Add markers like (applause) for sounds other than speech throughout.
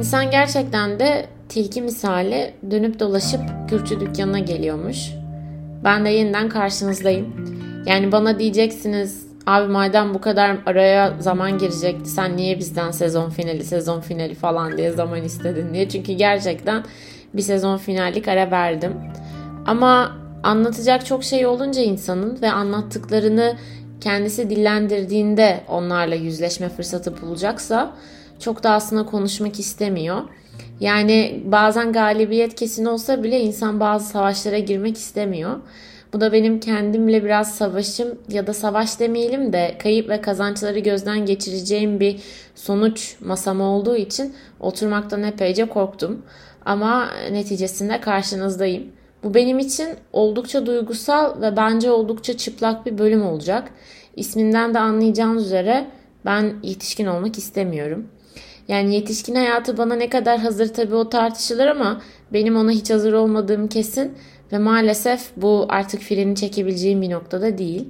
İnsan gerçekten de tilki misali dönüp dolaşıp Gürcü dükkanına geliyormuş. Ben de yeniden karşınızdayım. Yani bana diyeceksiniz abi madem bu kadar araya zaman girecekti sen niye bizden sezon finali sezon finali falan diye zaman istedin diye. Çünkü gerçekten bir sezon finallik ara verdim. Ama anlatacak çok şey olunca insanın ve anlattıklarını kendisi dillendirdiğinde onlarla yüzleşme fırsatı bulacaksa çok da aslında konuşmak istemiyor. Yani bazen galibiyet kesin olsa bile insan bazı savaşlara girmek istemiyor. Bu da benim kendimle biraz savaşım ya da savaş demeyelim de kayıp ve kazançları gözden geçireceğim bir sonuç masam olduğu için oturmaktan epeyce korktum. Ama neticesinde karşınızdayım. Bu benim için oldukça duygusal ve bence oldukça çıplak bir bölüm olacak. İsminden de anlayacağınız üzere ben yetişkin olmak istemiyorum. Yani yetişkin hayatı bana ne kadar hazır tabii o tartışılır ama benim ona hiç hazır olmadığım kesin ve maalesef bu artık freni çekebileceğim bir noktada değil.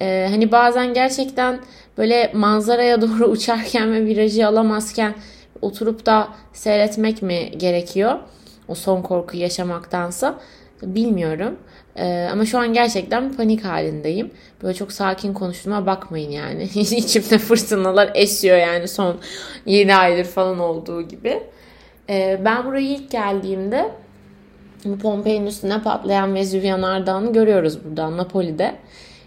Ee, hani bazen gerçekten böyle manzaraya (laughs) doğru uçarken ve virajı alamazken oturup da seyretmek mi gerekiyor? O son korkuyu yaşamaktansa bilmiyorum. Ee, ama şu an gerçekten panik halindeyim. Böyle çok sakin konuştuğuma bakmayın yani. (laughs) İçimde fırtınalar esiyor yani son 7 aydır falan olduğu gibi. Ee, ben buraya ilk geldiğimde bu Pompei'nin üstüne patlayan Vezüv yanardağını görüyoruz buradan Napoli'de.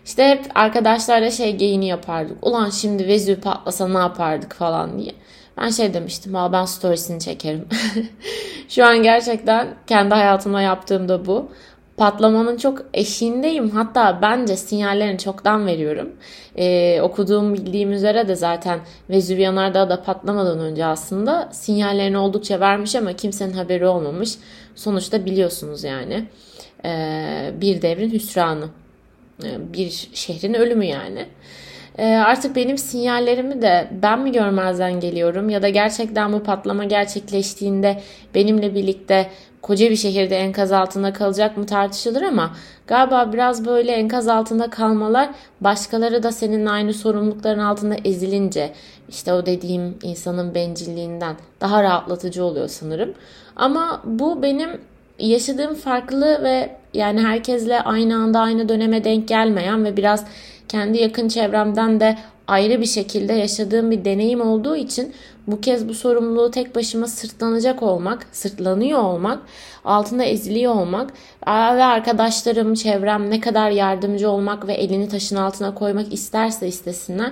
İşte hep arkadaşlarla şey geyini yapardık. Ulan şimdi Vezüv patlasa ne yapardık falan diye. Ben şey demiştim. Aa ben storiesini çekerim. (laughs) Şu an gerçekten kendi hayatımda yaptığım da bu patlamanın çok eşiğindeyim. Hatta bence sinyallerini çoktan veriyorum. Ee, okuduğum bildiğim üzere de zaten Vezüv Yanardağ da patlamadan önce aslında sinyallerini oldukça vermiş ama kimsenin haberi olmamış. Sonuçta biliyorsunuz yani. Ee, bir devrin hüsranı. Ee, bir şehrin ölümü yani. Ee, artık benim sinyallerimi de ben mi görmezden geliyorum ya da gerçekten bu patlama gerçekleştiğinde benimle birlikte koca bir şehirde enkaz altında kalacak mı tartışılır ama galiba biraz böyle enkaz altında kalmalar başkaları da senin aynı sorumlulukların altında ezilince işte o dediğim insanın bencilliğinden daha rahatlatıcı oluyor sanırım. Ama bu benim yaşadığım farklı ve yani herkesle aynı anda aynı döneme denk gelmeyen ve biraz kendi yakın çevremden de ayrı bir şekilde yaşadığım bir deneyim olduğu için bu kez bu sorumluluğu tek başıma sırtlanacak olmak, sırtlanıyor olmak, altında eziliyor olmak ve arkadaşlarım, çevrem ne kadar yardımcı olmak ve elini taşın altına koymak isterse istesinler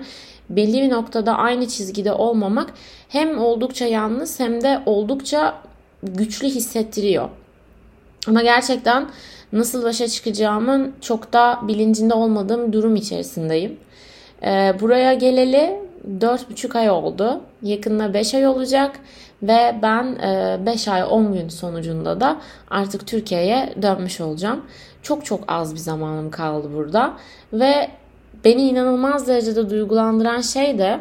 belli bir noktada aynı çizgide olmamak hem oldukça yalnız hem de oldukça güçlü hissettiriyor. Ama gerçekten nasıl başa çıkacağımın çok da bilincinde olmadığım durum içerisindeyim. Ee, buraya geleli 4,5 ay oldu. Yakında 5 ay olacak ve ben 5 e, ay 10 gün sonucunda da artık Türkiye'ye dönmüş olacağım. Çok çok az bir zamanım kaldı burada ve beni inanılmaz derecede duygulandıran şey de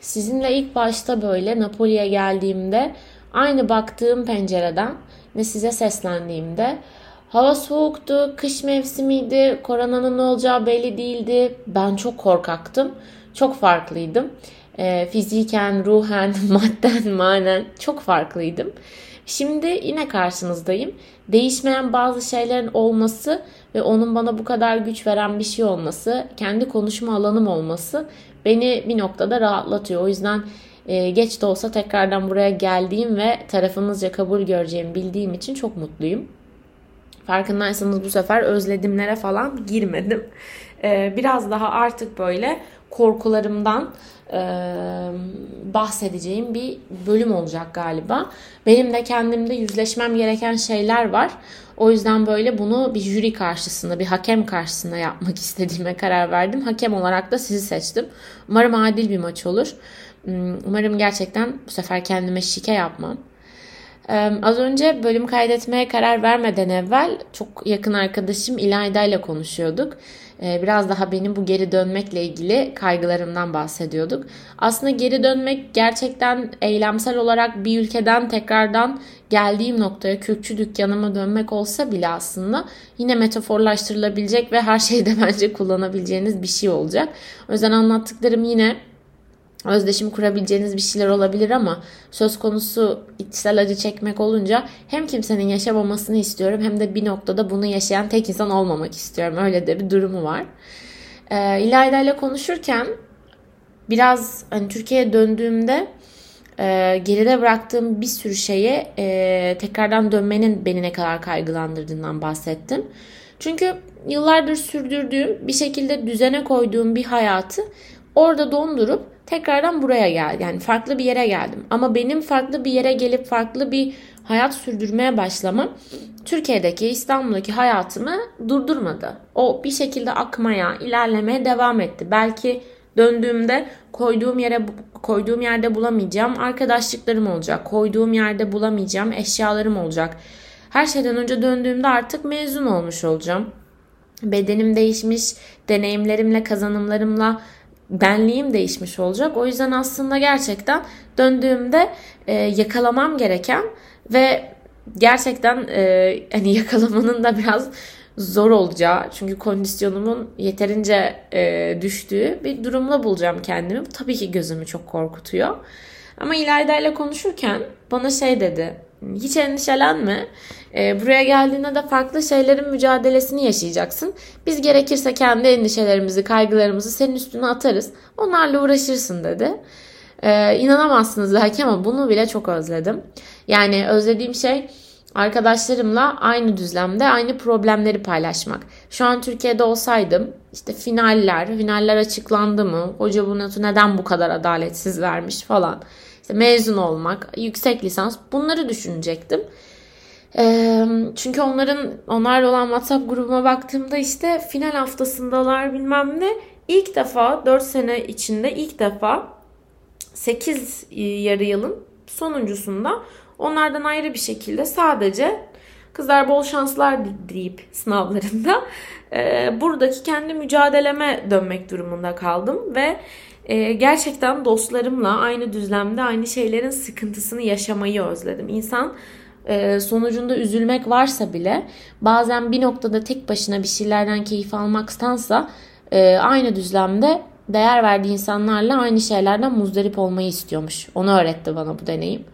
sizinle ilk başta böyle Napoli'ye geldiğimde aynı baktığım pencereden ve size seslendiğimde hava soğuktu, kış mevsimiydi, koronanın ne olacağı belli değildi. Ben çok korkaktım çok farklıydım. E, fiziken, ruhen, (laughs) madden, manen çok farklıydım. Şimdi yine karşınızdayım. Değişmeyen bazı şeylerin olması ve onun bana bu kadar güç veren bir şey olması, kendi konuşma alanım olması beni bir noktada rahatlatıyor. O yüzden e, geç de olsa tekrardan buraya geldiğim ve tarafınızca kabul göreceğimi bildiğim için çok mutluyum. Farkındaysanız bu sefer özledimlere falan girmedim. E, biraz daha artık böyle korkularımdan e, bahsedeceğim bir bölüm olacak galiba. Benim de kendimde yüzleşmem gereken şeyler var. O yüzden böyle bunu bir jüri karşısında, bir hakem karşısında yapmak (laughs) istediğime karar verdim. Hakem olarak da sizi seçtim. Umarım adil bir maç olur. Hmm, umarım gerçekten bu sefer kendime şike yapmam. Ee, az önce bölüm kaydetmeye karar vermeden evvel çok yakın arkadaşım İlayda ile konuşuyorduk. Ee, biraz daha benim bu geri dönmekle ilgili kaygılarımdan bahsediyorduk. Aslında geri dönmek gerçekten eylemsel olarak bir ülkeden tekrardan geldiğim noktaya Kürkçü dükkanıma dönmek olsa bile aslında yine metaforlaştırılabilecek ve her şeyde (laughs) bence kullanabileceğiniz bir şey olacak. O yüzden anlattıklarım yine özdeşim kurabileceğiniz bir şeyler olabilir ama söz konusu içsel acı çekmek olunca hem kimsenin yaşamamasını istiyorum hem de bir noktada bunu yaşayan tek insan olmamak istiyorum. Öyle de bir durumu var. Ee, İlayda ile konuşurken biraz hani Türkiye'ye döndüğümde e, geride bıraktığım bir sürü şeye e, tekrardan dönmenin beni ne kadar kaygılandırdığından bahsettim. Çünkü yıllardır sürdürdüğüm bir şekilde düzene koyduğum bir hayatı orada dondurup tekrardan buraya geldim. Yani farklı bir yere geldim. Ama benim farklı bir yere gelip farklı bir hayat sürdürmeye başlamam Türkiye'deki, İstanbul'daki hayatımı durdurmadı. O bir şekilde akmaya, ilerlemeye devam etti. Belki döndüğümde koyduğum yere koyduğum yerde bulamayacağım arkadaşlıklarım olacak. Koyduğum yerde bulamayacağım eşyalarım olacak. Her şeyden önce döndüğümde artık mezun olmuş olacağım. Bedenim değişmiş, deneyimlerimle, kazanımlarımla benliğim değişmiş olacak. O yüzden aslında gerçekten döndüğümde e, yakalamam gereken ve gerçekten e, hani yakalamanın da biraz zor olacağı çünkü kondisyonumun yeterince e, düştüğü bir durumla bulacağım kendimi. Bu tabii ki gözümü çok korkutuyor. Ama İlayda ile konuşurken bana şey dedi. Hiç endişelenme. E, buraya geldiğinde de farklı şeylerin mücadelesini yaşayacaksın. Biz gerekirse kendi endişelerimizi, kaygılarımızı senin üstüne atarız. Onlarla uğraşırsın dedi. E, inanamazsınız belki ama bunu bile çok özledim. Yani özlediğim şey arkadaşlarımla aynı düzlemde aynı problemleri paylaşmak. Şu an Türkiye'de olsaydım işte finaller, finaller açıklandı mı? Hoca bu notu neden bu kadar adaletsiz vermiş falan. İşte mezun olmak, yüksek lisans bunları düşünecektim. çünkü onların onlarla olan WhatsApp grubuma baktığımda işte final haftasındalar bilmem ne. İlk defa 4 sene içinde ilk defa 8 yarı yılın sonuncusunda Onlardan ayrı bir şekilde sadece kızlar bol şanslar deyip sınavlarında e, buradaki kendi mücadeleme dönmek durumunda kaldım ve e, gerçekten dostlarımla aynı düzlemde aynı şeylerin sıkıntısını yaşamayı özledim. İnsan e, sonucunda üzülmek varsa bile bazen bir noktada tek başına bir şeylerden keyif almaktansa e, aynı düzlemde değer verdiği insanlarla aynı şeylerden muzdarip olmayı istiyormuş. Onu öğretti bana bu deneyim.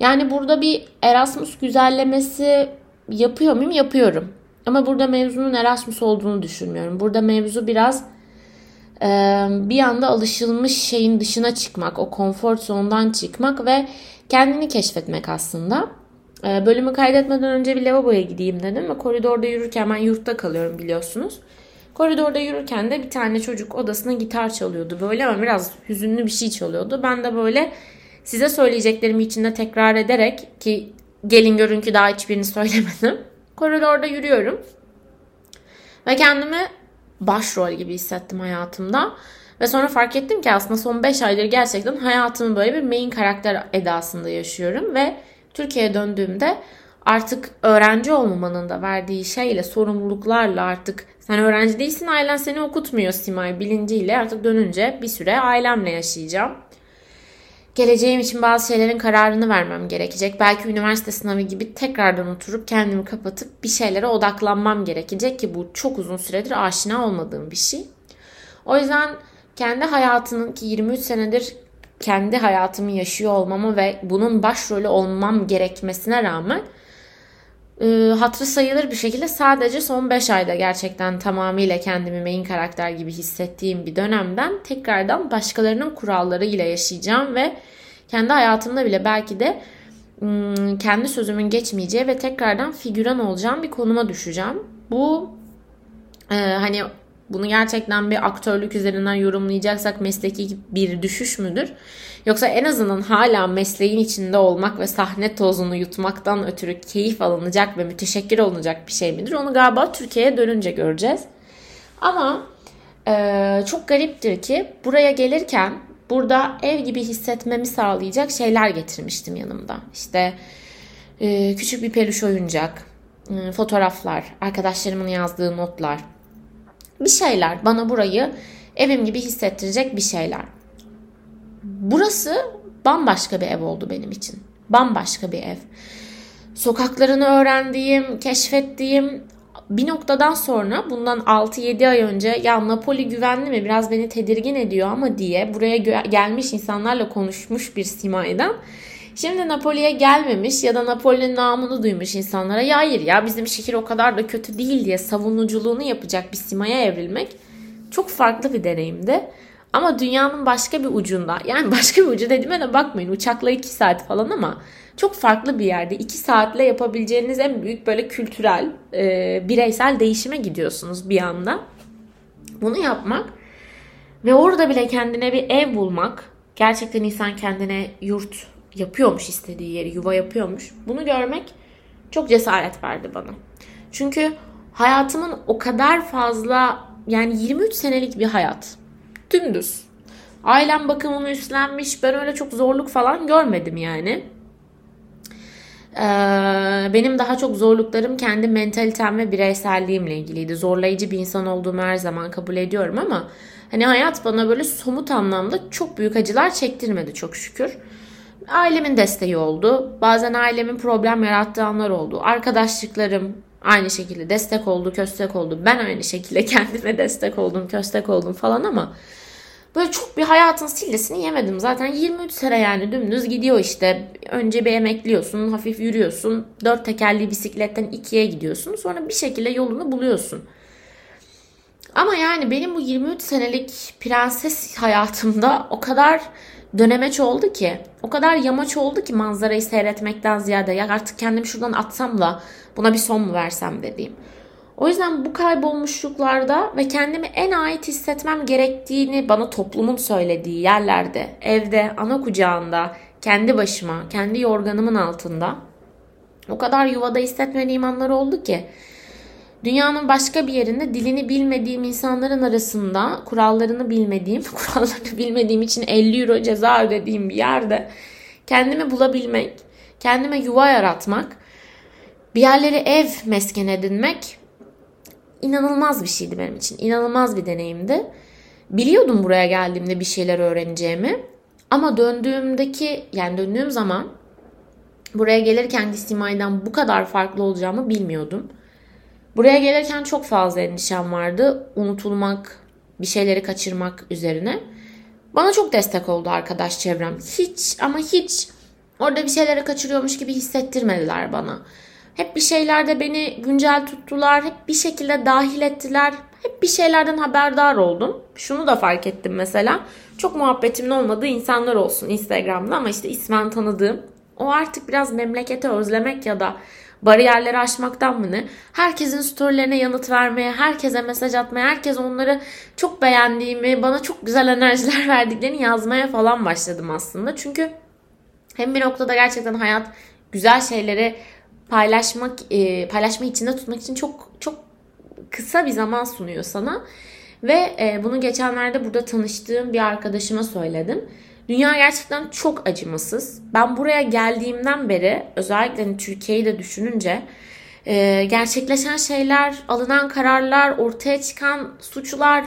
Yani burada bir Erasmus güzellemesi yapıyor muyum? Yapıyorum. Ama burada mevzunun Erasmus olduğunu düşünmüyorum. Burada mevzu biraz bir anda alışılmış şeyin dışına çıkmak, o konfor zondan çıkmak ve kendini keşfetmek aslında. Bölümü kaydetmeden önce bir lavaboya gideyim dedim ve koridorda yürürken ben yurtta kalıyorum biliyorsunuz. Koridorda yürürken de bir tane çocuk odasına gitar çalıyordu böyle ama biraz hüzünlü bir şey çalıyordu. Ben de böyle Size söyleyeceklerimi içinde tekrar ederek ki gelin görün ki daha hiçbirini (laughs) söylemedim. Koridorda yürüyorum. Ve kendimi başrol gibi hissettim hayatımda. Ve sonra fark ettim ki aslında son 5 aydır gerçekten hayatımı böyle bir main karakter edasında yaşıyorum. Ve Türkiye'ye döndüğümde artık öğrenci olmamanın da verdiği şeyle, sorumluluklarla artık sen öğrenci değilsin ailen seni okutmuyor Simay bilinciyle artık dönünce bir süre ailemle yaşayacağım. Geleceğim için bazı şeylerin kararını vermem gerekecek. Belki üniversite sınavı gibi tekrardan oturup kendimi kapatıp bir şeylere odaklanmam gerekecek ki bu çok uzun süredir aşina olmadığım bir şey. O yüzden kendi hayatının ki 23 senedir kendi hayatımı yaşıyor olmamı ve bunun başrolü olmam gerekmesine rağmen e, hatırı sayılır bir şekilde sadece son 5 ayda gerçekten tamamıyla kendimi main karakter gibi hissettiğim bir dönemden tekrardan başkalarının kuralları ile yaşayacağım ve kendi hayatımda bile belki de ım, kendi sözümün geçmeyeceği ve tekrardan figüran olacağım bir konuma düşeceğim. Bu e, hani bunu gerçekten bir aktörlük üzerinden yorumlayacaksak mesleki bir düşüş müdür? Yoksa en azından hala mesleğin içinde olmak ve sahne tozunu yutmaktan ötürü keyif alınacak ve müteşekkir olunacak bir şey midir? Onu galiba Türkiye'ye dönünce göreceğiz. Ama e, çok gariptir ki buraya gelirken burada ev gibi hissetmemi sağlayacak şeyler getirmiştim yanımda. İşte e, küçük bir peluş oyuncak, e, fotoğraflar, arkadaşlarımın yazdığı notlar, bir şeyler bana burayı evim gibi hissettirecek bir şeyler. Burası bambaşka bir ev oldu benim için. Bambaşka bir ev. Sokaklarını öğrendiğim, keşfettiğim, bir noktadan sonra bundan 6-7 ay önce ya Napoli güvenli mi biraz beni tedirgin ediyor ama diye buraya gelmiş insanlarla konuşmuş bir simaydan. Şimdi Napoli'ye gelmemiş ya da Napoli'nin namını duymuş insanlara ya hayır ya bizim şehir o kadar da kötü değil diye savunuculuğunu yapacak bir simaya evrilmek çok farklı bir deneyimdi. Ama dünyanın başka bir ucunda yani (laughs) başka bir ucu dediğime de bakmayın uçakla 2 saat falan ama çok farklı bir yerde 2 saatle yapabileceğiniz en büyük böyle kültürel e, bireysel değişime gidiyorsunuz bir anda. Bunu yapmak ve orada bile kendine bir ev bulmak gerçekten insan kendine yurt yapıyormuş istediği yeri yuva yapıyormuş. Bunu görmek çok cesaret verdi bana. Çünkü hayatımın o kadar fazla yani 23 senelik bir hayat dümdüz. Ailem bakımımı üstlenmiş. Ben öyle çok zorluk falan görmedim yani. Ee, benim daha çok zorluklarım kendi mentalitem ve bireyselliğimle ilgiliydi. Zorlayıcı bir insan olduğumu her zaman kabul ediyorum ama hani hayat bana böyle somut anlamda çok büyük acılar çektirmedi çok şükür. Ailemin desteği oldu. Bazen ailemin problem yarattığı anlar oldu. Arkadaşlıklarım aynı şekilde destek oldu, köstek oldu. Ben aynı şekilde (laughs) kendime destek oldum, köstek oldum falan ama Böyle çok bir hayatın sillesini yemedim. Zaten 23 sene yani dümdüz gidiyor işte. Önce bir emekliyorsun, hafif yürüyorsun. Dört tekerli bisikletten ikiye gidiyorsun. Sonra bir şekilde yolunu buluyorsun. Ama yani benim bu 23 senelik prenses hayatımda o kadar dönemeç oldu ki, o kadar yamaç oldu ki manzarayı seyretmekten ziyade ya artık kendimi şuradan atsam da buna bir son mu versem dediğim. O yüzden bu kaybolmuşluklarda ve kendimi en ait hissetmem gerektiğini bana toplumun söylediği yerlerde, evde, ana kucağında, kendi başıma, kendi yorganımın altında o kadar yuvada hissetmediğim anlar oldu ki dünyanın başka bir yerinde dilini bilmediğim insanların arasında kurallarını bilmediğim, (laughs) kurallarını bilmediğim için 50 euro ceza ödediğim bir yerde kendimi bulabilmek, kendime yuva yaratmak, bir yerleri ev mesken edinmek inanılmaz bir şeydi benim için. İnanılmaz bir deneyimdi. Biliyordum buraya geldiğimde bir şeyler öğreneceğimi. Ama döndüğümdeki yani döndüğüm zaman buraya gelirken Simay'dan bu kadar farklı olacağımı bilmiyordum. Buraya gelirken çok fazla endişem vardı. Unutulmak, bir şeyleri kaçırmak üzerine. Bana çok destek oldu arkadaş çevrem. Hiç ama hiç orada bir şeyleri kaçırıyormuş gibi hissettirmediler bana. Hep bir şeylerde beni güncel tuttular. Hep bir şekilde dahil ettiler. Hep bir şeylerden haberdar oldum. Şunu da fark ettim mesela. Çok muhabbetimin olmadığı insanlar olsun Instagram'da ama işte ismen tanıdığım. O artık biraz memleketi özlemek ya da bariyerleri aşmaktan mı ne? Herkesin storylerine yanıt vermeye, herkese mesaj atmaya, herkes onları çok beğendiğimi, bana çok güzel enerjiler (laughs) verdiklerini yazmaya falan başladım aslında. Çünkü hem bir noktada gerçekten hayat güzel şeyleri paylaşmak e, paylaşmayı içinde tutmak için çok çok kısa bir zaman sunuyor sana. Ve e, bunu geçenlerde burada tanıştığım bir arkadaşıma söyledim. Dünya gerçekten çok acımasız. Ben buraya geldiğimden beri özellikle hani Türkiye'yi de düşününce e, gerçekleşen şeyler, alınan kararlar, ortaya çıkan suçlar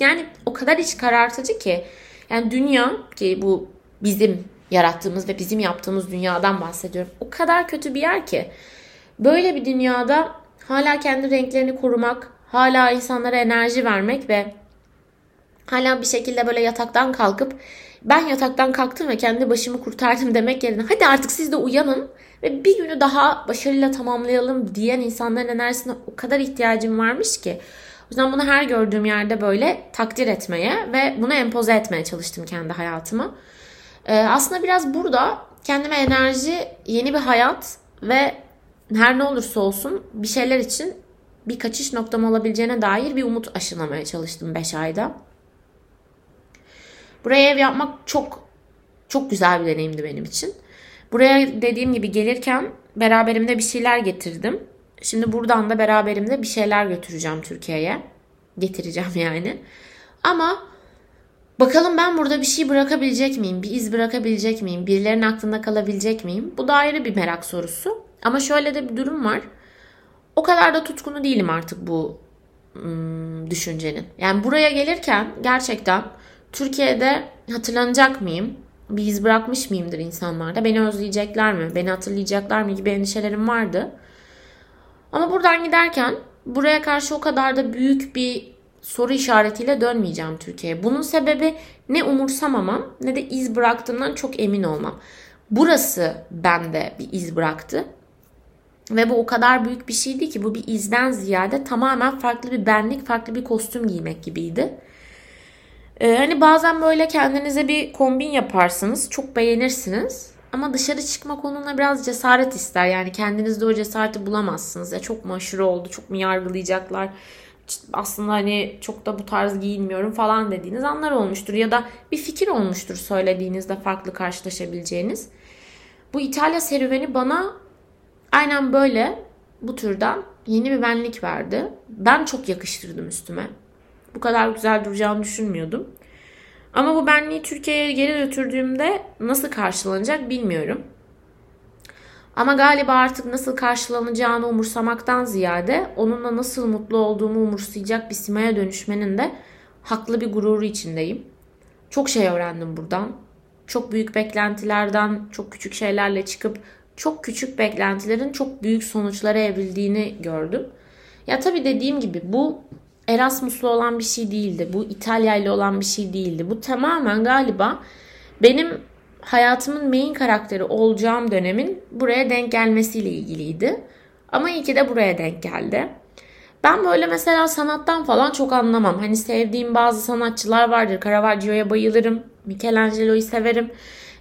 yani o kadar iç karartıcı ki. Yani dünya ki bu bizim yarattığımız ve bizim yaptığımız dünyadan bahsediyorum. O kadar kötü bir yer ki. Böyle bir dünyada hala kendi renklerini korumak, hala insanlara enerji vermek ve hala bir şekilde böyle yataktan kalkıp ben yataktan kalktım ve kendi başımı kurtardım demek yerine hadi artık siz de uyanın ve bir günü daha başarıyla tamamlayalım diyen insanların enerjisine o kadar ihtiyacım varmış ki. O yüzden bunu her gördüğüm yerde böyle takdir etmeye ve bunu empoze etmeye çalıştım kendi hayatıma. Ee, aslında biraz burada kendime enerji, yeni bir hayat ve her ne olursa olsun bir şeyler için bir kaçış noktam olabileceğine dair bir umut aşılamaya çalıştım 5 ayda. Buraya ev yapmak çok çok güzel bir deneyimdi benim için. Buraya dediğim gibi gelirken beraberimde bir şeyler getirdim. Şimdi buradan da beraberimde bir şeyler götüreceğim Türkiye'ye. Getireceğim (laughs) yani. Ama Bakalım ben burada bir şey bırakabilecek miyim? Bir iz bırakabilecek miyim? Birilerinin aklında kalabilecek miyim? Bu da ayrı bir merak sorusu. Ama şöyle de bir durum var. O kadar da tutkunu değilim artık bu ım, düşüncenin. Yani buraya gelirken gerçekten Türkiye'de hatırlanacak mıyım? Bir iz bırakmış mıyımdır insanlarda? Beni özleyecekler mi? Beni hatırlayacaklar mı gibi endişelerim vardı. Ama buradan giderken buraya karşı o kadar da büyük bir soru işaretiyle dönmeyeceğim Türkiye'ye. Bunun sebebi ne umursamamam ne de iz bıraktığımdan çok emin olmam. Burası bende bir iz bıraktı. Ve bu o kadar büyük bir şeydi ki bu bir izden ziyade tamamen farklı bir benlik, farklı bir kostüm giymek gibiydi. Ee, hani bazen böyle kendinize bir kombin yaparsınız, çok beğenirsiniz. Ama dışarı çıkma konuna biraz cesaret ister. Yani kendinizde o cesareti bulamazsınız. Ya çok mu aşırı oldu, çok mu yargılayacaklar? Aslında hani çok da bu tarz giyinmiyorum falan dediğiniz anlar olmuştur. Ya da bir fikir olmuştur söylediğinizde farklı karşılaşabileceğiniz. Bu İtalya serüveni bana aynen böyle bu türden yeni bir benlik verdi. Ben çok yakıştırdım üstüme. Bu kadar güzel duracağını düşünmüyordum. Ama bu benliği Türkiye'ye geri götürdüğümde nasıl karşılanacak bilmiyorum. Ama galiba artık nasıl karşılanacağını umursamaktan ziyade onunla nasıl mutlu olduğumu umursayacak bir simaya dönüşmenin de haklı bir gururu içindeyim. Çok şey öğrendim buradan. Çok büyük beklentilerden, çok küçük şeylerle çıkıp çok küçük beklentilerin çok büyük sonuçlara evrildiğini gördüm. Ya tabii dediğim gibi bu Erasmus'la olan bir şey değildi. Bu İtalya ile olan bir şey değildi. Bu tamamen galiba benim hayatımın main karakteri olacağım dönemin buraya denk gelmesiyle ilgiliydi. Ama iyi ki de buraya denk geldi. Ben böyle mesela sanattan falan çok anlamam. Hani sevdiğim bazı sanatçılar vardır. Caravaggio'ya bayılırım. Michelangelo'yu severim.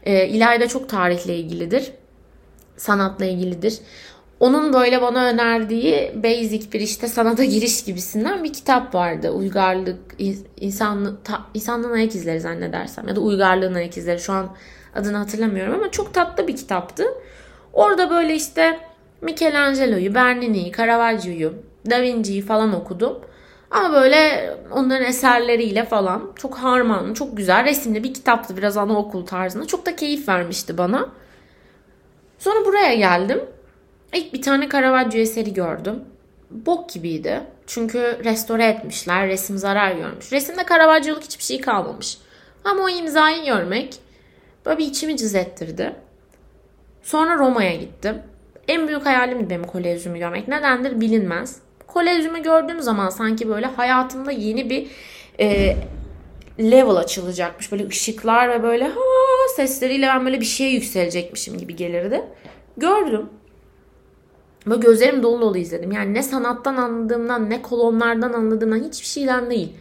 E, İlayda çok tarihle ilgilidir. Sanatla ilgilidir. Onun böyle bana önerdiği basic bir işte sanata giriş gibisinden bir kitap vardı. Uygarlık, insanlı, ta, insanlığın ayak izleri zannedersem ya da uygarlığın ayak izleri şu an adını hatırlamıyorum ama çok tatlı bir kitaptı. Orada böyle işte Michelangelo'yu, Bernini'yi, Caravaggio'yu, Da Vinci'yi falan okudum. Ama böyle onların eserleriyle falan çok harmanlı, çok güzel resimli bir kitaptı biraz anaokul tarzında. Çok da keyif vermişti bana. Sonra buraya geldim. İlk bir tane Caravaggio eseri gördüm. Bok gibiydi. Çünkü restore etmişler. Resim zarar görmüş. Resimde Caravaggio'luk hiçbir şey kalmamış. Ama o imzayı görmek böyle bir içimi cız ettirdi. Sonra Roma'ya gittim. En büyük hayalimdi benim kolezyumu görmek. Nedendir bilinmez. Kolezyumu gördüğüm zaman sanki böyle hayatımda yeni bir e, level açılacakmış. Böyle ışıklar ve böyle ha sesleriyle ben böyle bir şeye yükselecekmişim gibi gelirdi. Gördüm. Böyle gözlerim dolu dolu izledim. Yani ne sanattan anladığımdan ne kolonlardan anladığımdan hiçbir şeyden değil.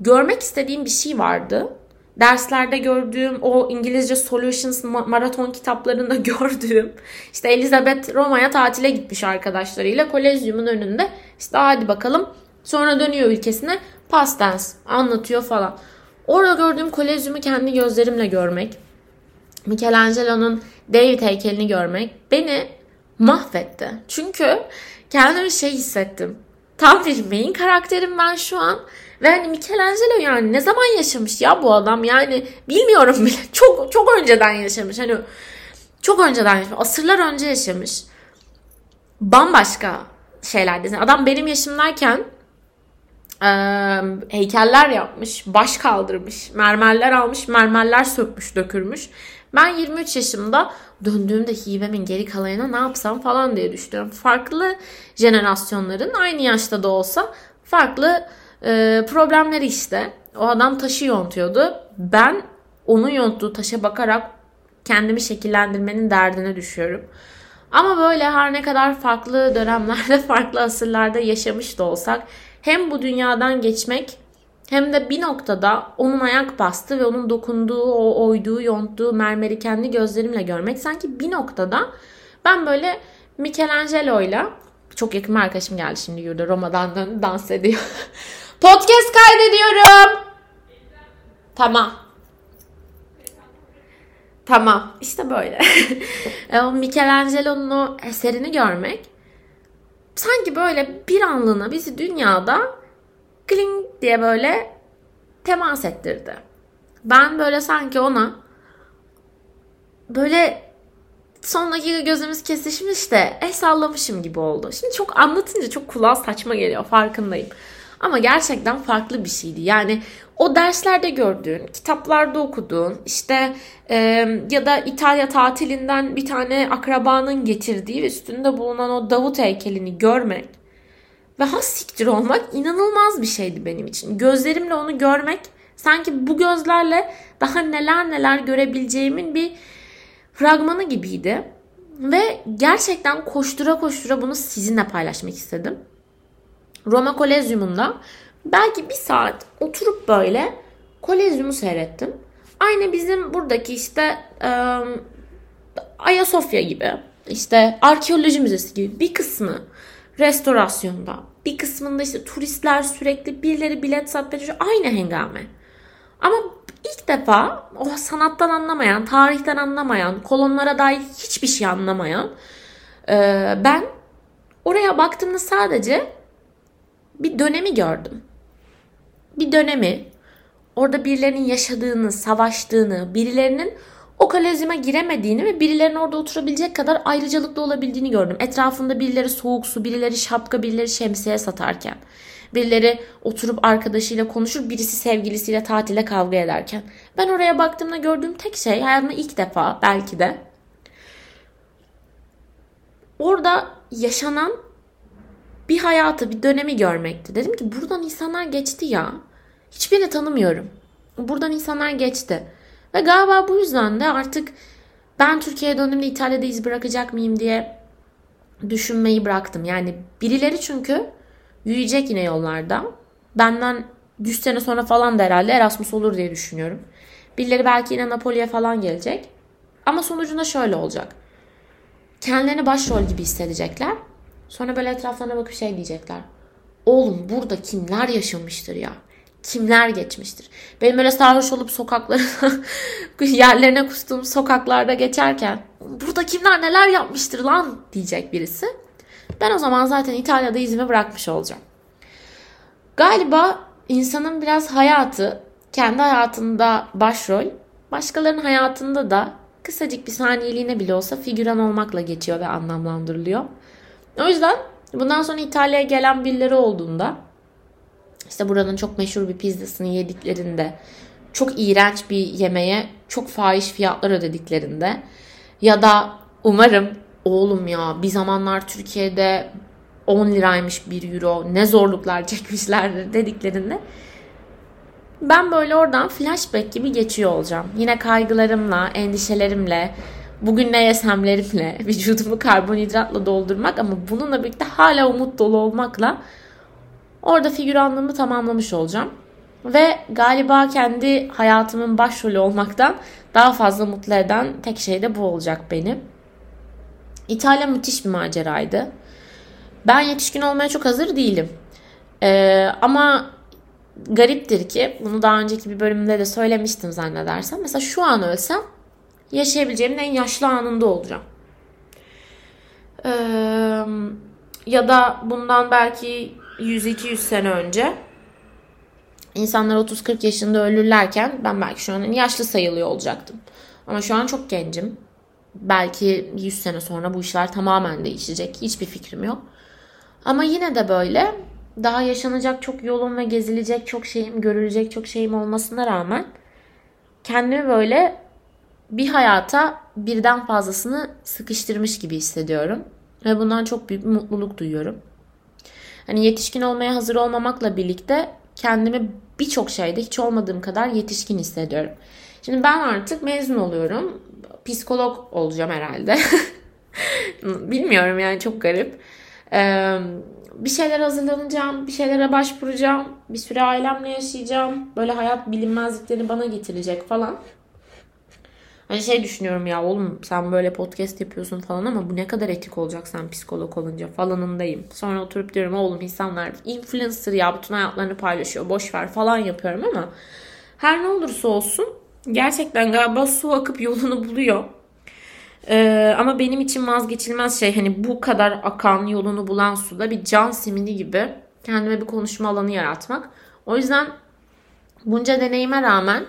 Görmek istediğim bir şey vardı. Derslerde gördüğüm o İngilizce Solutions maraton kitaplarında (laughs) gördüğüm işte Elizabeth Roma'ya tatile gitmiş arkadaşlarıyla kolezyumun önünde işte hadi bakalım sonra dönüyor ülkesine past dance anlatıyor falan. Orada gördüğüm kolezyumu kendi gözlerimle görmek, Michelangelo'nun David heykelini görmek beni mahvetti. Çünkü kendimi şey hissettim. Tam bir main karakterim ben şu an. Ve hani Michelangelo yani ne zaman yaşamış ya bu adam yani bilmiyorum bile. (laughs) Çok çok önceden yaşamış. Hani çok önceden yaşamış. Asırlar önce yaşamış. Bambaşka şeylerdi. Adam benim yaşımdayken e, heykeller yapmış, baş kaldırmış, mermerler almış, mermerler sökmüş, dökülmüş. Ben 23 yaşımda döndüğümde hibemin geri kalanına ne yapsam falan diye düşünüyorum. Farklı jenerasyonların aynı yaşta da olsa farklı e, problemleri işte. O adam taşı yontuyordu. Ben onun yonttuğu taşa bakarak kendimi şekillendirmenin derdine düşüyorum. Ama böyle her ne kadar farklı dönemlerde, (laughs) farklı asırlarda yaşamış da olsak hem bu dünyadan geçmek hem de bir noktada onun ayak bastı ve onun dokunduğu, o oyduğu, yonttuğu mermeri kendi gözlerimle görmek sanki bir noktada ben böyle Michelangelo'yla çok yakın bir arkadaşım geldi şimdi yurda Roma'dan dans ediyor. (laughs) Podcast kaydediyorum. Tamam. Tamam. İşte böyle. (laughs) E, o Michelangelo'nun o eserini görmek sanki böyle bir anlığına bizi dünyada kling diye böyle temas ettirdi. Ben böyle sanki ona böyle son dakika gözümüz kesişmiş de el sallamışım gibi oldu. Şimdi çok anlatınca çok kulağa saçma geliyor farkındayım. Ama gerçekten farklı bir şeydi. Yani o derslerde gördüğün, kitaplarda okuduğun, işte e, ya da İtalya tatilinden bir tane akrabanın getirdiği ve üstünde bulunan o Davut heykelini görmek ve has siktir olmak inanılmaz bir şeydi benim için. Gözlerimle onu görmek sanki bu gözlerle daha neler neler görebileceğimin bir fragmanı gibiydi. Ve gerçekten koştura koştura bunu sizinle paylaşmak istedim. Roma Kolezyumunda belki bir saat oturup böyle Kolezyumu seyrettim. Aynı bizim buradaki işte e, Ayasofya gibi işte arkeoloji müzesi gibi bir kısmı restorasyonda bir kısmında işte turistler sürekli birileri bilet satmaya aynı hengame. Ama ilk defa o sanattan anlamayan, tarihten anlamayan, kolonlara dair hiçbir şey anlamayan e, ben oraya baktığımda sadece bir dönemi gördüm. Bir dönemi orada birilerinin yaşadığını, savaştığını, birilerinin o kolezyuma giremediğini ve birilerinin orada oturabilecek kadar ayrıcalıklı olabildiğini gördüm. Etrafında birileri soğuk su, birileri şapka, birileri şemsiye satarken. Birileri oturup arkadaşıyla konuşur, birisi sevgilisiyle tatile kavga ederken. Ben oraya baktığımda gördüğüm tek şey hayatımda ilk defa belki de orada yaşanan bir hayatı, bir dönemi görmekti. Dedim ki buradan insanlar geçti ya. Hiçbirini tanımıyorum. Buradan insanlar geçti. Ve galiba bu yüzden de artık ben Türkiye'ye döndüğümde İtalya'da iz bırakacak mıyım diye düşünmeyi bıraktım. Yani birileri çünkü yürüyecek yine yollarda. Benden 100 sene sonra falan da herhalde Erasmus olur diye düşünüyorum. Birileri belki yine Napoli'ye falan gelecek. Ama sonucunda şöyle olacak. Kendilerini başrol gibi hissedecekler. Sonra böyle etraflarına bakıp şey diyecekler. Oğlum burada kimler yaşamıştır ya? Kimler geçmiştir? Benim öyle sarhoş olup sokakları (laughs) yerlerine kustuğum sokaklarda geçerken burada kimler neler yapmıştır lan diyecek birisi. Ben o zaman zaten İtalya'da izimi bırakmış olacağım. Galiba insanın biraz hayatı kendi hayatında başrol, başkalarının hayatında da kısacık bir saniyeliğine bile olsa figüran olmakla geçiyor ve anlamlandırılıyor. O yüzden bundan sonra İtalya'ya gelen birileri olduğunda işte buranın çok meşhur bir pizzasını yediklerinde çok iğrenç bir yemeğe çok fahiş fiyatlar ödediklerinde ya da umarım oğlum ya bir zamanlar Türkiye'de 10 liraymış 1 euro ne zorluklar çekmişlerdir (laughs) dediklerinde ben böyle oradan flashback gibi geçiyor olacağım. Yine kaygılarımla, endişelerimle, bugün ne yesemlerimle, (laughs) vücudumu karbonhidratla doldurmak ama bununla birlikte hala umut dolu olmakla orada figüranlığımı tamamlamış olacağım. Ve galiba kendi hayatımın başrolü olmaktan daha fazla mutlu eden tek şey de bu olacak benim. İtalya müthiş bir maceraydı. Ben yetişkin olmaya çok hazır değilim. Ee, ama gariptir ki bunu daha önceki bir bölümde de söylemiştim zannedersem. Mesela şu an ölsem yaşayabileceğimin en yaşlı anında olacağım. Ee, ya da bundan belki 100-200 sene önce insanlar 30-40 yaşında ölürlerken ben belki şu an yaşlı sayılıyor olacaktım. Ama şu an çok gencim. Belki 100 sene sonra bu işler tamamen değişecek. Hiçbir fikrim yok. Ama yine de böyle daha yaşanacak çok yolum ve gezilecek çok şeyim, görülecek çok şeyim olmasına rağmen kendimi böyle bir hayata birden fazlasını sıkıştırmış gibi hissediyorum. Ve bundan çok büyük bir mutluluk duyuyorum. Hani yetişkin olmaya hazır olmamakla birlikte kendimi birçok şeyde hiç olmadığım kadar yetişkin hissediyorum. Şimdi ben artık mezun oluyorum. Psikolog olacağım herhalde. (laughs) Bilmiyorum yani çok garip. Ee, bir şeyler hazırlanacağım, bir şeylere başvuracağım, bir süre ailemle yaşayacağım. Böyle hayat bilinmezlikleri bana getirecek falan. Hani şey düşünüyorum ya oğlum sen böyle podcast yapıyorsun falan ama bu ne kadar etik olacak sen psikolog olunca falanındayım. Sonra oturup diyorum oğlum insanlar influencer ya bütün hayatlarını paylaşıyor boş ver falan yapıyorum ama her ne olursa olsun gerçekten galiba su akıp yolunu buluyor. Ee, ama benim için vazgeçilmez şey hani bu kadar akan yolunu bulan suda bir can simini gibi kendime bir konuşma alanı yaratmak. O yüzden bunca deneyime rağmen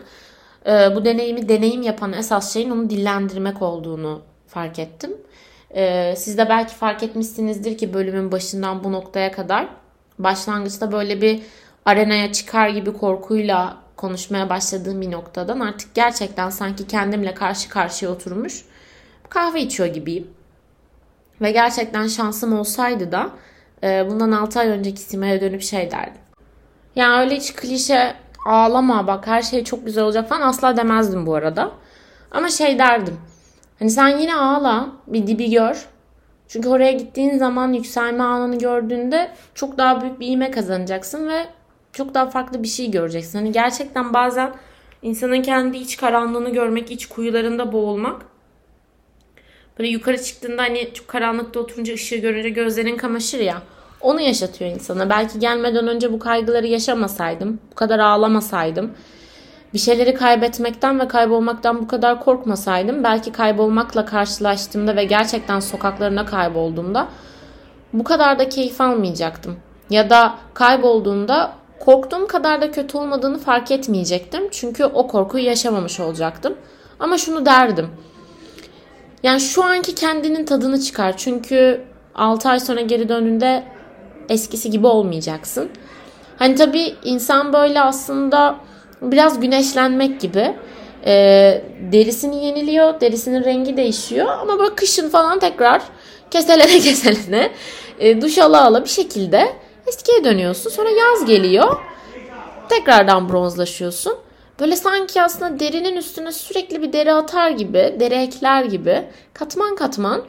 e, bu deneyimi deneyim yapan esas şeyin onu dillendirmek olduğunu fark ettim. E, siz de belki fark etmişsinizdir ki bölümün başından bu noktaya kadar başlangıçta böyle bir arenaya çıkar gibi korkuyla konuşmaya başladığım bir noktadan artık gerçekten sanki kendimle karşı karşıya oturmuş kahve içiyor gibiyim. Ve gerçekten şansım olsaydı da e, bundan 6 ay önceki Sima'ya dönüp şey derdim. Yani öyle hiç klişe ağlama bak her şey çok güzel olacak falan asla demezdim bu arada. Ama şey derdim. Hani sen yine ağla bir dibi gör. Çünkü oraya gittiğin zaman yükselme anını gördüğünde çok daha büyük bir ivme kazanacaksın ve çok daha farklı bir şey göreceksin. Hani gerçekten bazen insanın kendi iç karanlığını görmek, iç kuyularında boğulmak böyle yukarı çıktığında hani çok karanlıkta oturunca ışığı görünce gözlerin kamaşır ya. Onu yaşatıyor insana. Belki gelmeden önce bu kaygıları yaşamasaydım, bu kadar ağlamasaydım, bir şeyleri kaybetmekten ve kaybolmaktan bu kadar korkmasaydım, belki kaybolmakla karşılaştığımda ve gerçekten sokaklarına kaybolduğumda bu kadar da keyif almayacaktım. Ya da kaybolduğumda korktuğum kadar da kötü olmadığını fark etmeyecektim. Çünkü o korkuyu yaşamamış olacaktım. Ama şunu derdim. Yani şu anki kendinin tadını çıkar. Çünkü 6 ay sonra geri döndüğünde eskisi gibi olmayacaksın. Hani tabii insan böyle aslında biraz güneşlenmek gibi. E, derisini yeniliyor, derisinin rengi değişiyor ama böyle kışın falan tekrar keselene (laughs) keselene e, duş ala ala bir şekilde eskiye dönüyorsun. Sonra yaz geliyor. Tekrardan bronzlaşıyorsun. Böyle sanki aslında derinin üstüne sürekli bir deri atar gibi, deri ekler gibi katman katman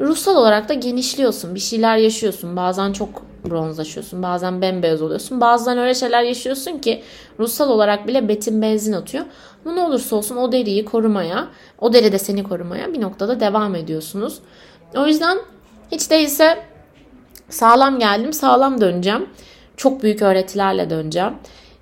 ruhsal olarak da genişliyorsun. Bir şeyler yaşıyorsun. Bazen çok bronzlaşıyorsun. Bazen bembeyaz oluyorsun. Bazen öyle şeyler yaşıyorsun ki ruhsal olarak bile betin benzin atıyor. Ama ne olursa olsun o deriyi korumaya, o deri de seni korumaya bir noktada devam ediyorsunuz. O yüzden hiç değilse sağlam geldim, sağlam döneceğim. Çok büyük öğretilerle döneceğim.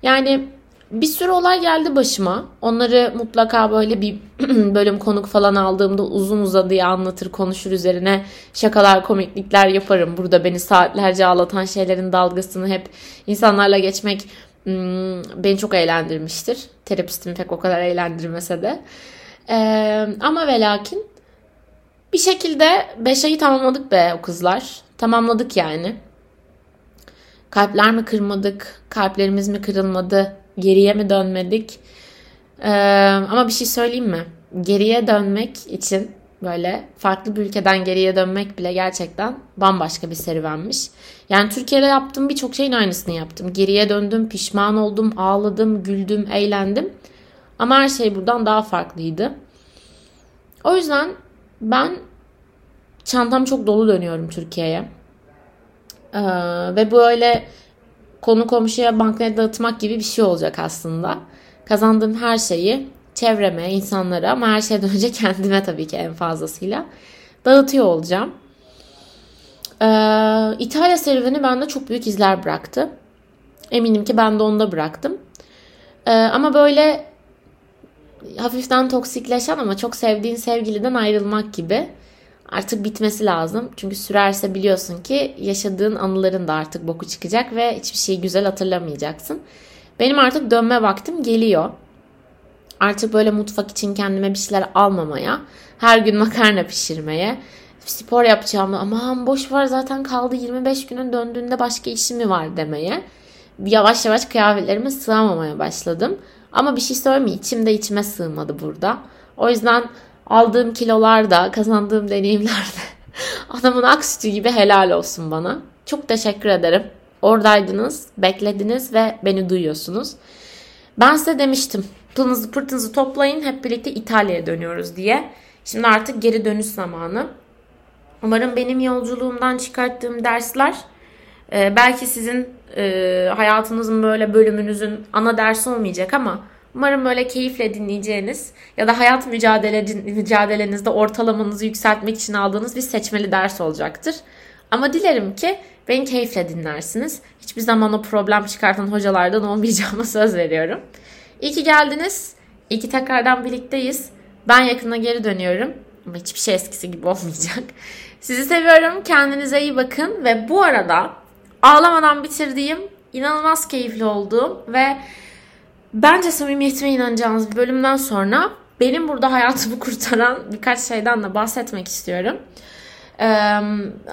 Yani bir sürü olay geldi başıma. Onları mutlaka böyle bir (clears throat) bölüm konuk falan aldığımda uzun uzadıya anlatır, konuşur üzerine şakalar, komiklikler yaparım. Burada beni saatlerce ağlatan şeylerin dalgasını hep insanlarla geçmek hmm, beni çok eğlendirmiştir. Terapistim pek o kadar eğlendirmese de. Ee, ama ve lakin bir şekilde 5 ayı tamamladık be o kızlar. Tamamladık yani. Kalpler mi kırmadık? Kalplerimiz mi kırılmadı? Geriye mi dönmedik? Ee, ama bir şey söyleyeyim mi? Geriye dönmek için böyle farklı bir ülkeden geriye dönmek bile gerçekten bambaşka bir serüvenmiş. Yani Türkiye'de yaptığım birçok şeyin aynısını yaptım. Geriye döndüm, pişman oldum, ağladım, güldüm, eğlendim. Ama her şey buradan daha farklıydı. O yüzden ben çantam çok dolu dönüyorum Türkiye'ye. Ee, ve böyle konu komşuya banknet dağıtmak gibi bir şey olacak aslında. Kazandığım her şeyi çevreme, insanlara ama her şeyden (laughs) önce kendime tabii ki en fazlasıyla dağıtıyor olacağım. Ee, İtalya serüveni bende çok büyük izler bıraktı. Eminim ki ben de onda bıraktım. Ee, ama böyle hafiften toksikleşen ama çok sevdiğin sevgiliden ayrılmak gibi artık bitmesi lazım. Çünkü sürerse biliyorsun ki yaşadığın anıların da artık boku çıkacak ve hiçbir şeyi güzel hatırlamayacaksın. Benim artık dönme vaktim geliyor. Artık böyle mutfak için kendime bir şeyler almamaya, her gün (laughs) makarna pişirmeye, spor yapacağımı aman boş var zaten kaldı 25 günün döndüğünde başka işim mi var demeye. Yavaş yavaş kıyafetlerime sığamamaya başladım. Ama bir şey söyleyeyim içimde içime sığmadı burada. O yüzden aldığım kilolarda, kazandığım deneyimlerde (laughs) adamın ak gibi helal olsun bana. Çok teşekkür ederim. Oradaydınız, beklediniz ve beni duyuyorsunuz. Ben size demiştim. Pılınızı pırtınızı toplayın hep birlikte İtalya'ya dönüyoruz diye. Şimdi artık geri dönüş zamanı. Umarım benim yolculuğumdan çıkarttığım dersler e, belki sizin e, hayatınızın böyle bölümünüzün ana dersi olmayacak ama Umarım böyle keyifle dinleyeceğiniz ya da hayat mücadele, mücadelenizde ortalamanızı yükseltmek için aldığınız bir seçmeli ders olacaktır. Ama dilerim ki beni keyifle dinlersiniz. Hiçbir zaman o problem çıkartan hocalardan olmayacağıma (laughs) söz veriyorum. İyi ki geldiniz. İyi ki tekrardan birlikteyiz. Ben yakında geri dönüyorum. Ama hiçbir şey eskisi gibi olmayacak. Sizi seviyorum. Kendinize iyi bakın. Ve bu arada ağlamadan bitirdiğim, inanılmaz keyifli olduğum ve Bence samimiyetime inanacağınız bir bölümden sonra benim burada hayatımı (laughs) kurtaran birkaç şeyden de bahsetmek istiyorum. Ee,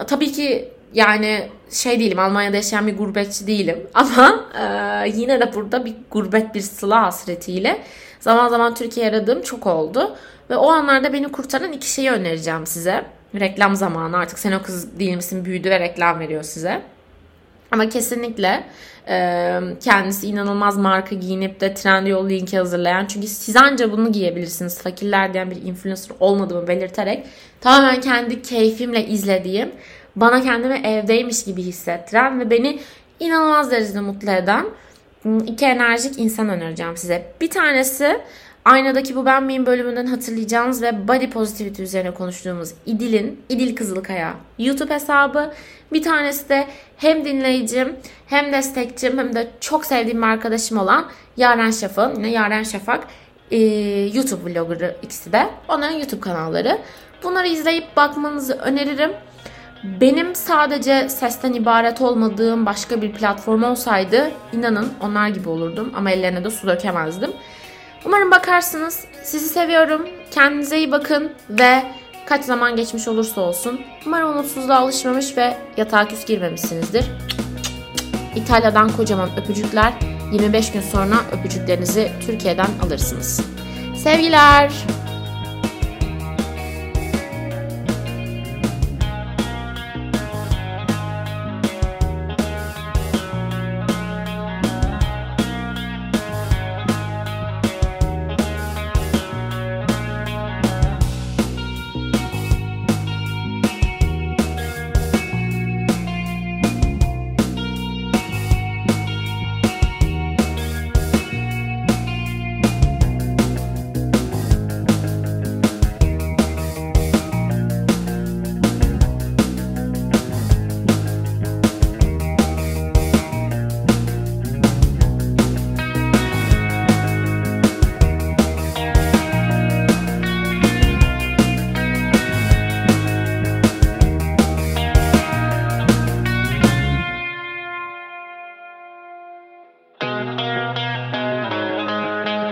tabii ki yani şey değilim Almanya'da yaşayan bir gurbetçi değilim (laughs) ama e, yine de burada bir gurbet bir sıla hasretiyle zaman zaman Türkiye'ye aradığım çok oldu. Ve o anlarda beni kurtaran iki şeyi önereceğim size. Reklam zamanı artık sen o kız değil misin büyüdü ve reklam veriyor size. Ama kesinlikle e, kendisi inanılmaz marka giyinip de Trendyol linki hazırlayan. Çünkü siz anca bunu giyebilirsiniz. Fakirler diyen bir influencer olmadığımı belirterek tamamen kendi keyfimle izlediğim, bana kendimi evdeymiş gibi hissettiren ve beni inanılmaz derecede mutlu eden iki enerjik insan önereceğim size. Bir tanesi Aynadaki Bu Ben Miyim bölümünden hatırlayacağınız ve body positivity üzerine konuştuğumuz İdil'in, İdil Kızılkaya YouTube hesabı. Bir tanesi de hem dinleyicim hem destekçim hem de çok sevdiğim arkadaşım olan Yaren Şafak'ın, yine Yaren Şafak e, YouTube vloggerı ikisi de. Onların YouTube kanalları. Bunları izleyip bakmanızı öneririm. Benim sadece sesten ibaret olmadığım başka bir platform olsaydı inanın onlar gibi olurdum ama ellerine de su dökemezdim. Umarım bakarsınız. Sizi seviyorum. Kendinize iyi bakın ve kaç zaman geçmiş olursa olsun umarım umutsuzluğa alışmamış ve yatağa küs girmemişsinizdir. İtalya'dan kocaman öpücükler. 25 gün sonra öpücüklerinizi Türkiye'den alırsınız. Sevgiler.